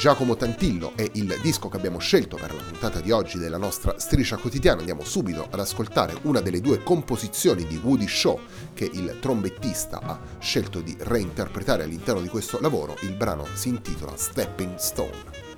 Giacomo Tantillo è il disco che abbiamo scelto per la puntata di oggi della nostra striscia quotidiana. Andiamo subito ad ascoltare una delle due composizioni di Woody Shaw che il trombettista ha scelto di reinterpretare all'interno di questo lavoro. Il brano si intitola Stepping Stone.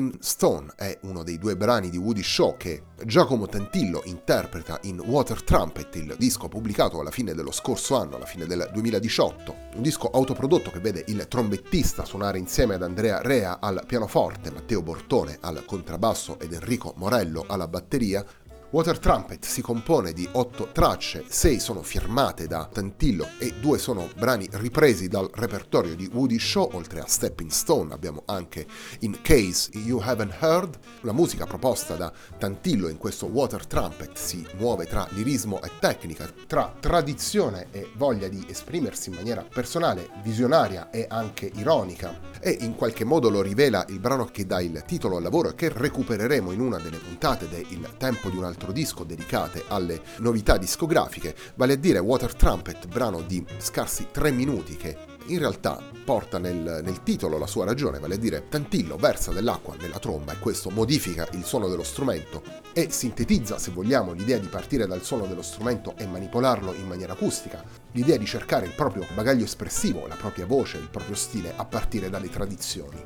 Stepping Stone è uno dei due brani di Woody Shaw che Giacomo Tantillo interpreta in Water Trumpet, il disco pubblicato alla fine dello scorso anno, alla fine del 2018. Un disco autoprodotto che vede il trombettista suonare insieme ad Andrea Rea al pianoforte, Matteo Bortone al contrabbasso ed Enrico Morello alla batteria, Water Trumpet si compone di otto tracce, sei sono firmate da Tantillo e due sono brani ripresi dal repertorio di Woody Shaw, oltre a Stepping Stone abbiamo anche In Case You Haven't Heard, la musica proposta da Tantillo in questo Water Trumpet si muove tra lirismo e tecnica, tra tradizione e voglia di esprimersi in maniera personale, visionaria e anche ironica e in qualche modo lo rivela il brano che dà il titolo al lavoro e che recupereremo in una delle puntate del Tempo di un altro disco dedicate alle novità discografiche, vale a dire Water Trumpet, brano di scarsi tre minuti che in realtà porta nel, nel, titolo la sua ragione, vale a dire Tantillo versa dell'acqua nella tromba e questo modifica il suono dello strumento e sintetizza, se vogliamo, l'idea di partire dal suono dello strumento e manipolarlo in maniera acustica, l'idea di cercare il proprio bagaglio espressivo, la propria voce, il proprio stile a partire dalle tradizioni.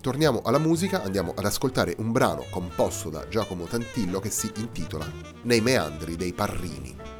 Torniamo alla musica, andiamo ad ascoltare un brano composto da Giacomo Tantillo che si intitola Nei meandri dei Parrini.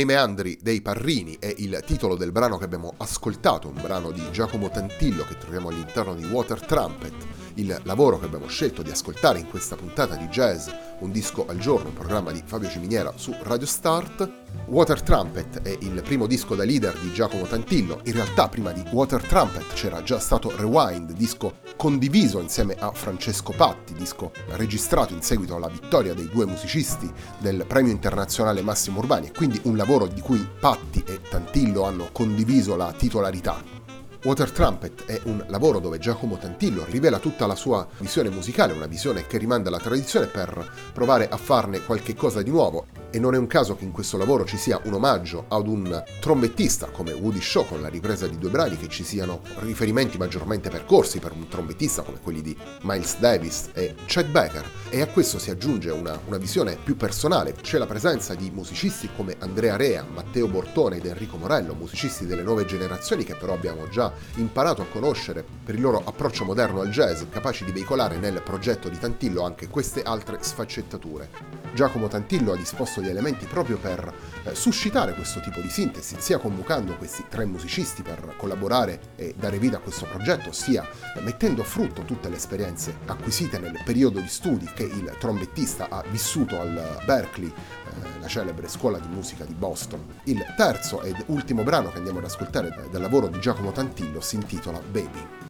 Nei meandri dei Parrini è il titolo del brano che abbiamo ascoltato, un brano di Giacomo Tantillo che troviamo all'interno di Water Trumpet, il lavoro che abbiamo scelto di ascoltare in questa puntata di Jazz, un disco al giorno, un programma di Fabio Ciminiera su Radio Start. Water Trumpet è il primo disco da leader di Giacomo Tantillo, in realtà prima di Water Trumpet c'era già stato Rewind, disco condiviso insieme a Francesco Patti, disco registrato in seguito alla vittoria dei due musicisti del premio internazionale Massimo Urbani e quindi un lavoro di cui Patti e Tantillo hanno condiviso la titolarità. Water Trumpet è un lavoro dove Giacomo Tantillo rivela tutta la sua visione musicale, una visione che rimanda alla tradizione per provare a farne qualche cosa di nuovo e non è un caso che in questo lavoro ci sia un omaggio ad un trombettista come Woody Shaw con la ripresa di due brani, che ci siano riferimenti maggiormente percorsi per un trombettista come quelli di Miles Davis e Chet Baker e a questo si aggiunge una, una visione più personale, c'è la presenza di musicisti come Andrea Rea, Matteo Bortone ed Enrico Morello, musicisti delle nuove generazioni che però abbiamo già imparato a conoscere per il loro approccio moderno al jazz, capaci di veicolare nel progetto di Tantillo anche queste altre sfaccettature. Giacomo Tantillo ha disposto gli elementi proprio per eh, suscitare questo tipo di sintesi, sia convocando questi tre musicisti per collaborare e dare vita a questo progetto, sia eh, mettendo a frutto tutte le esperienze acquisite nel periodo di studi che il trombettista ha vissuto al Berkeley, eh, la celebre scuola di musica di Boston. Il terzo ed ultimo brano che andiamo ad ascoltare dal lavoro di Giacomo Tantillo si intitola Baby.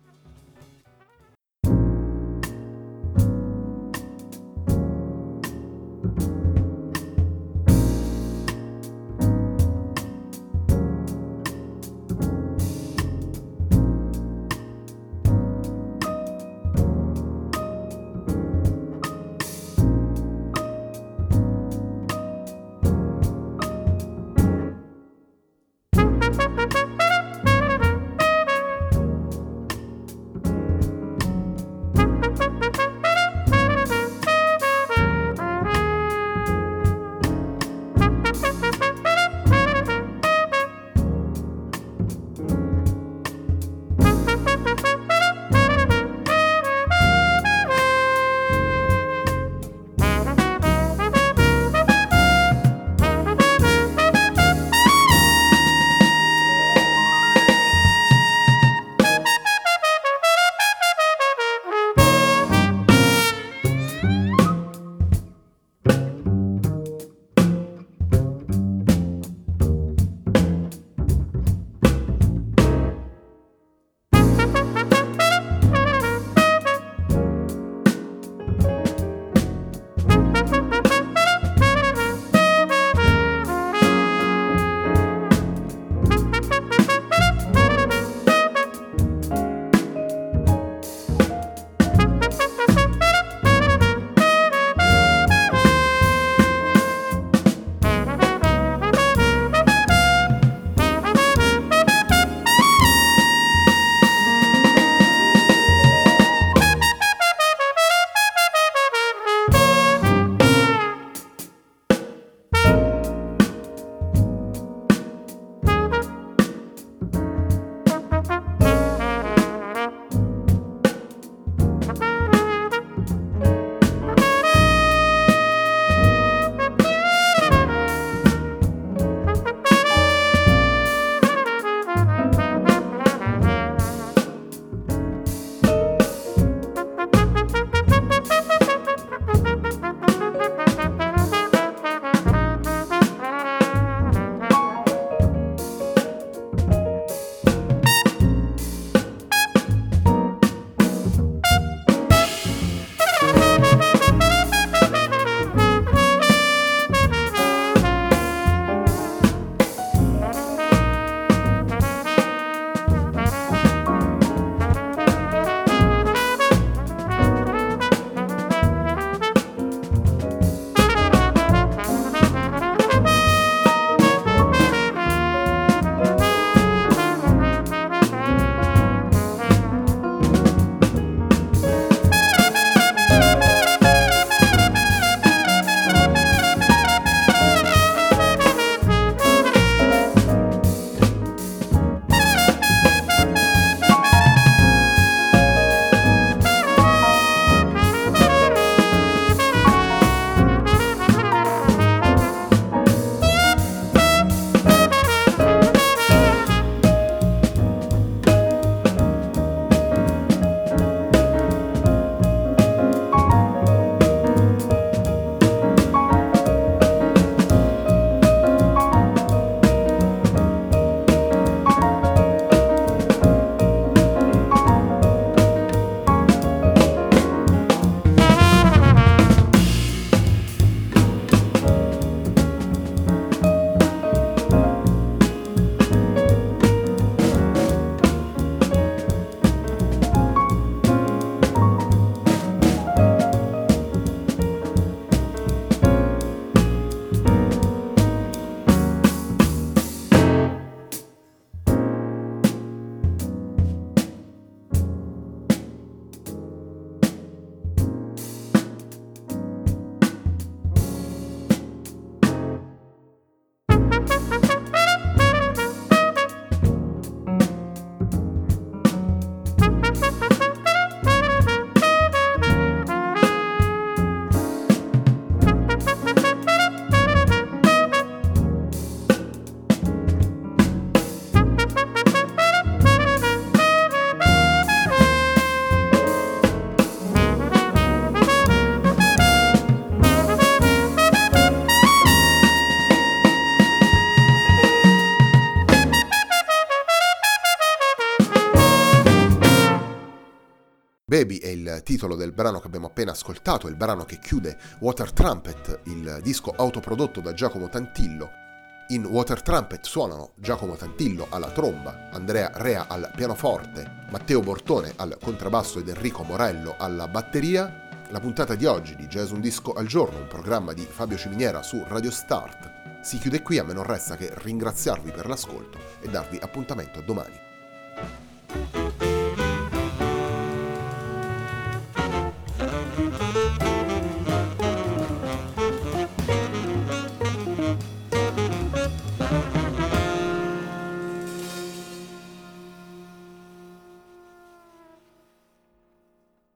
Titolo del brano che abbiamo appena ascoltato, il brano che chiude Water Trumpet, il disco autoprodotto da Giacomo Tantillo. In Water Trumpet suonano Giacomo Tantillo alla tromba, Andrea Rea al pianoforte, Matteo Bortone al contrabbasso ed Enrico Morello alla batteria. La puntata di oggi di Jazz Un Disco al Giorno, un programma di Fabio Ciminiera su Radio Start, si chiude qui, a me non resta che ringraziarvi per l'ascolto e darvi appuntamento a domani.